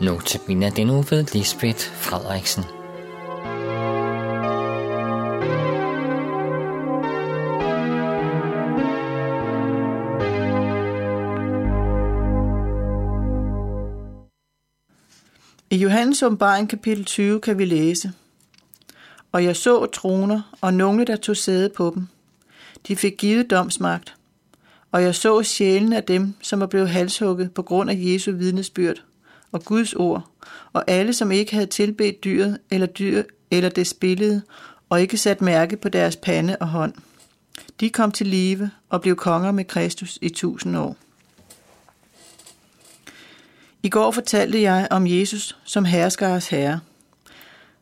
Notabene den nu ved Lisbeth Frederiksen. I Johannes åbenbaring kapitel 20 kan vi læse, Og jeg så troner, og nogle, der tog sæde på dem. De fik givet domsmagt, og jeg så sjælen af dem, som er blevet halshugget på grund af Jesu vidnesbyrd og Guds ord, og alle, som ikke havde tilbedt dyret eller dyr eller det billede, og ikke sat mærke på deres pande og hånd. De kom til live og blev konger med Kristus i tusind år. I går fortalte jeg om Jesus som herskares herre,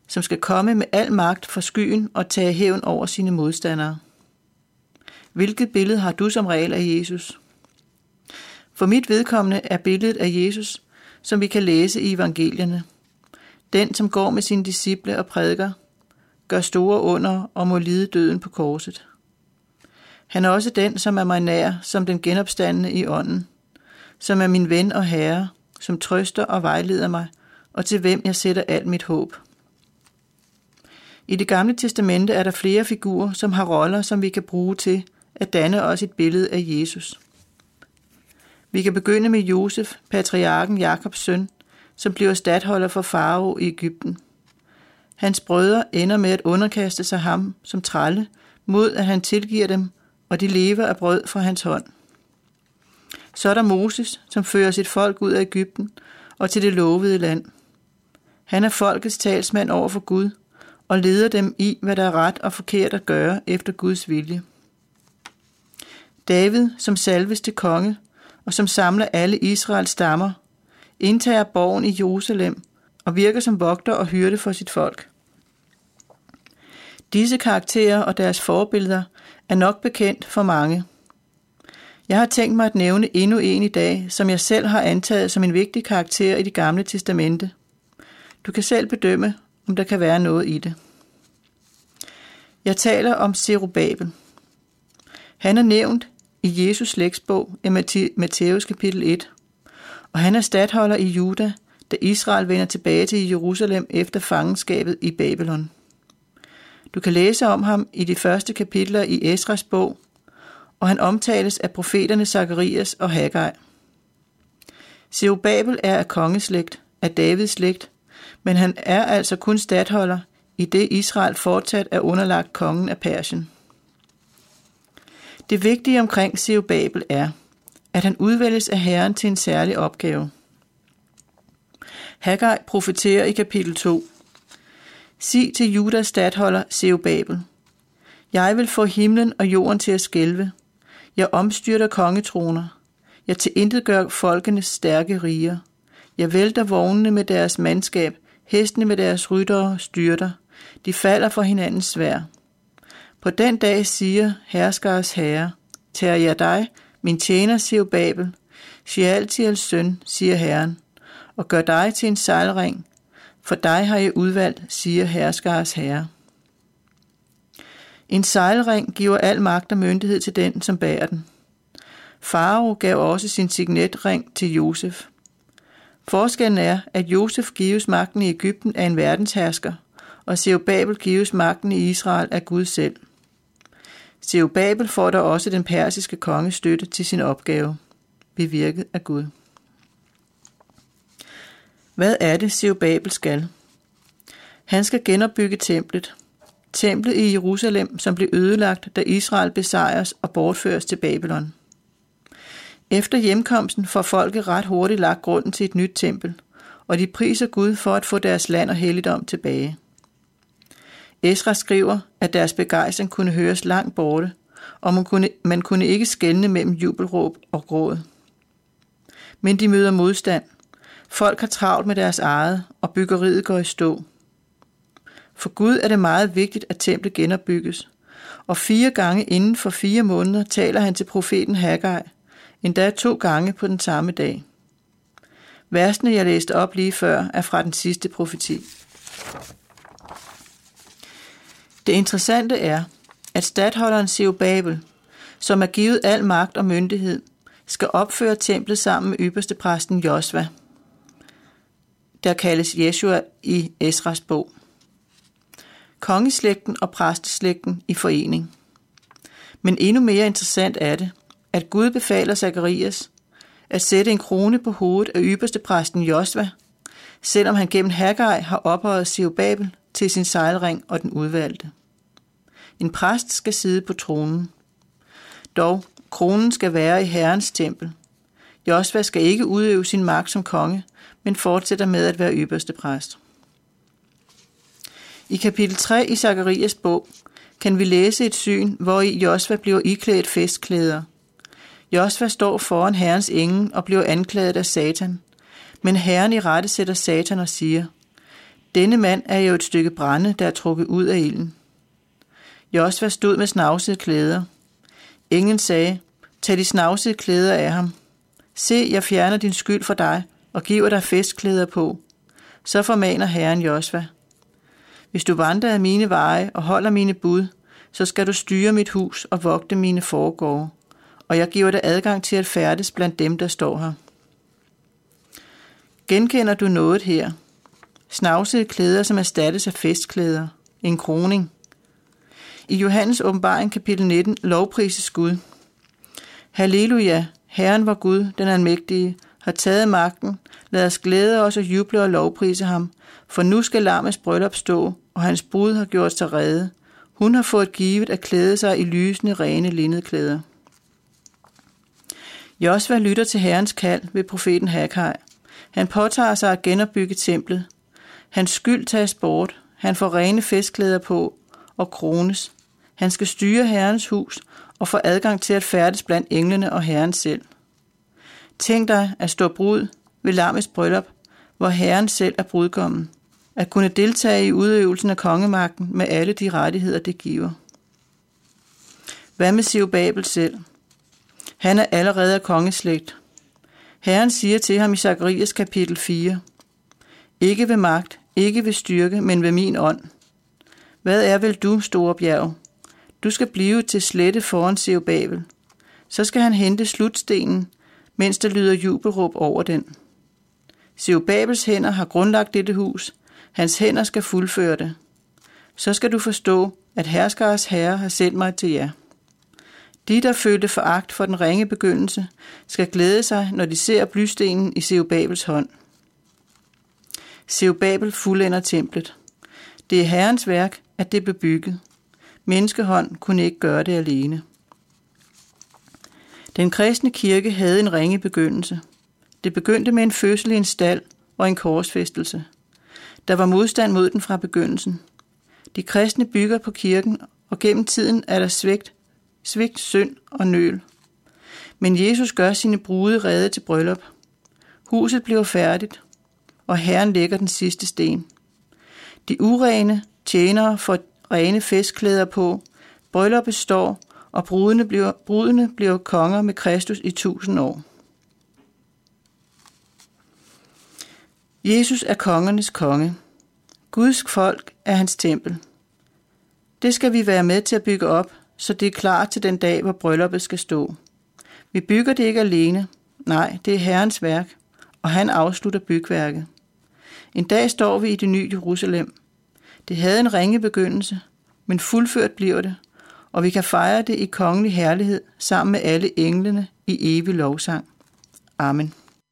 som skal komme med al magt fra skyen og tage hævn over sine modstandere. Hvilket billede har du som regel af Jesus? For mit vedkommende er billedet af Jesus, som vi kan læse i evangelierne. Den, som går med sine disciple og prædiker, gør store under og må lide døden på korset. Han er også den, som er mig nær, som den genopstandende i ånden, som er min ven og herre, som trøster og vejleder mig, og til hvem jeg sætter alt mit håb. I det gamle testamente er der flere figurer, som har roller, som vi kan bruge til at danne os et billede af Jesus. Vi kan begynde med Josef, patriarken Jakobs søn, som bliver stadholder for farao i Ægypten. Hans brødre ender med at underkaste sig ham som tralle, mod at han tilgiver dem, og de lever af brød fra hans hånd. Så er der Moses, som fører sit folk ud af Ægypten og til det lovede land. Han er folkets talsmand over for Gud og leder dem i, hvad der er ret og forkert at gøre efter Guds vilje. David, som salves til konge, og som samler alle Israels stammer, indtager borgen i Jerusalem og virker som vogter og hyrde for sit folk. Disse karakterer og deres forbilleder er nok bekendt for mange. Jeg har tænkt mig at nævne endnu en i dag, som jeg selv har antaget som en vigtig karakter i det gamle testamente. Du kan selv bedømme, om der kan være noget i det. Jeg taler om Zerubabel. Han er nævnt i Jesus slægtsbog i Matthæus kapitel 1, og han er stadholder i Juda, da Israel vender tilbage til Jerusalem efter fangenskabet i Babylon. Du kan læse om ham i de første kapitler i Esras bog, og han omtales af profeterne Zakarias og Haggai. Zerubabel er af kongeslægt, af Davids slægt, men han er altså kun stadholder, i det Israel fortsat er underlagt kongen af Persien. Det vigtige omkring Zerubabel er, at han udvælges af Herren til en særlig opgave. Haggai profeterer i kapitel 2. Sig til Judas stadholder Zerubabel, Jeg vil få himlen og jorden til at skælve. Jeg omstyrter kongetroner. Jeg tilintetgør folkenes stærke riger. Jeg vælter vognene med deres mandskab, hestene med deres ryttere styrter. De falder for hinandens svær. På den dag siger herskers herre, tager jeg dig, min tjener, siger Babel, Shealtiels søn, siger Herren, og gør dig til en sejlring, for dig har jeg udvalgt, siger herskers herre. En sejlring giver al magt og myndighed til den, som bærer den. Farao gav også sin signetring til Josef. Forskellen er, at Josef gives magten i Ægypten af en verdenshersker, og Zerubabel gives magten i Israel af Gud selv. Zerubabel får der også den persiske konge støtte til sin opgave, bevirket af Gud. Hvad er det, Zerubabel skal? Han skal genopbygge templet. Templet i Jerusalem, som blev ødelagt, da Israel besejres og bortføres til Babylon. Efter hjemkomsten får folket ret hurtigt lagt grunden til et nyt tempel, og de priser Gud for at få deres land og helligdom tilbage. Esra skriver, at deres begejstring kunne høres langt borte, og man kunne, man kunne ikke skelne mellem jubelråb og gråd. Men de møder modstand. Folk har travlt med deres eget, og byggeriet går i stå. For Gud er det meget vigtigt, at templet genopbygges, og fire gange inden for fire måneder taler han til profeten Haggai, endda to gange på den samme dag. Versene, jeg læste op lige før, er fra den sidste profeti. Det interessante er, at stadholderen Babel, som er givet al magt og myndighed, skal opføre templet sammen med ypperste præsten Josva. der kaldes Jeshua i Esras bog. Kongeslægten og præsteslægten i forening. Men endnu mere interessant er det, at Gud befaler Zakarias at sætte en krone på hovedet af ypperste præsten Josva, selvom han gennem Haggai har ophøjet Siobabel til sin sejlring og den udvalgte. En præst skal sidde på tronen. Dog, kronen skal være i Herrens tempel. Josva skal ikke udøve sin magt som konge, men fortsætter med at være ypperste præst. I kapitel 3 i Zakarias bog kan vi læse et syn, hvor i Josva bliver iklædt festklæder. Josva står foran Herrens engel og bliver anklaget af Satan. Men Herren i rette sætter Satan og siger, Denne mand er jo et stykke brænde, der er trukket ud af ilden. Josva stod med snavsede klæder. Englen sagde, Tag de snavsede klæder af ham. Se, jeg fjerner din skyld for dig og giver dig festklæder på. Så formaner Herren Josva. Hvis du vandrer af mine veje og holder mine bud, så skal du styre mit hus og vogte mine foregårde, og jeg giver dig adgang til at færdes blandt dem, der står her. Genkender du noget her? Snavsede klæder, som erstattes af festklæder. En kroning. I Johannes åbenbaring kapitel 19 lovprises Gud. Halleluja, Herren var Gud, den almægtige, har taget magten. Lad os glæde os og juble og lovprise ham, for nu skal lammets bryllup stå, og hans brud har gjort sig redde. Hun har fået givet at klæde sig i lysende, rene linnedklæder. Josva lytter til Herrens kald ved profeten Haggai. Han påtager sig at genopbygge templet. Hans skyld tages bort. Han får rene festklæder på og krones. Han skal styre Herrens hus og få adgang til at færdes blandt englene og Herren selv. Tænk dig at stå brud ved lammets bryllup, hvor Herren selv er brudgommen. At kunne deltage i udøvelsen af kongemagten med alle de rettigheder, det giver. Hvad med Siv Babel selv? Han er allerede af kongeslægt. Herren siger til ham i Zakarias kapitel 4, Ikke ved magt, ikke ved styrke, men ved min ånd. Hvad er vel du, store bjerg? Du skal blive til slette foran Siv Så skal han hente slutstenen, mens der lyder jubelråb over den. Babels hænder har grundlagt dette hus. Hans hænder skal fuldføre det. Så skal du forstå, at herskers herre har sendt mig til jer. De, der følte foragt for den ringe begyndelse, skal glæde sig, når de ser blystenen i Babels hånd. Babel fuldender templet. Det er Herrens værk, at det blev bygget. Menneskehånd kunne ikke gøre det alene. Den kristne kirke havde en ringe begyndelse. Det begyndte med en fødsel i en stald og en korsfæstelse. Der var modstand mod den fra begyndelsen. De kristne bygger på kirken, og gennem tiden er der svigt, svigt, synd og nøl. Men Jesus gør sine brude redde til bryllup. Huset bliver færdigt, og Herren lægger den sidste sten. De urene tjenere får rene festklæder på, bryllup består, og brudene bliver, brudene bliver konger med Kristus i tusind år. Jesus er kongernes konge. Guds folk er hans tempel. Det skal vi være med til at bygge op, så det er klar til den dag, hvor brylluppet skal stå. Vi bygger det ikke alene. Nej, det er Herrens værk, og han afslutter bygværket. En dag står vi i det nye Jerusalem. Det havde en ringe begyndelse, men fuldført bliver det, og vi kan fejre det i kongelig herlighed sammen med alle englene i evig lovsang. Amen.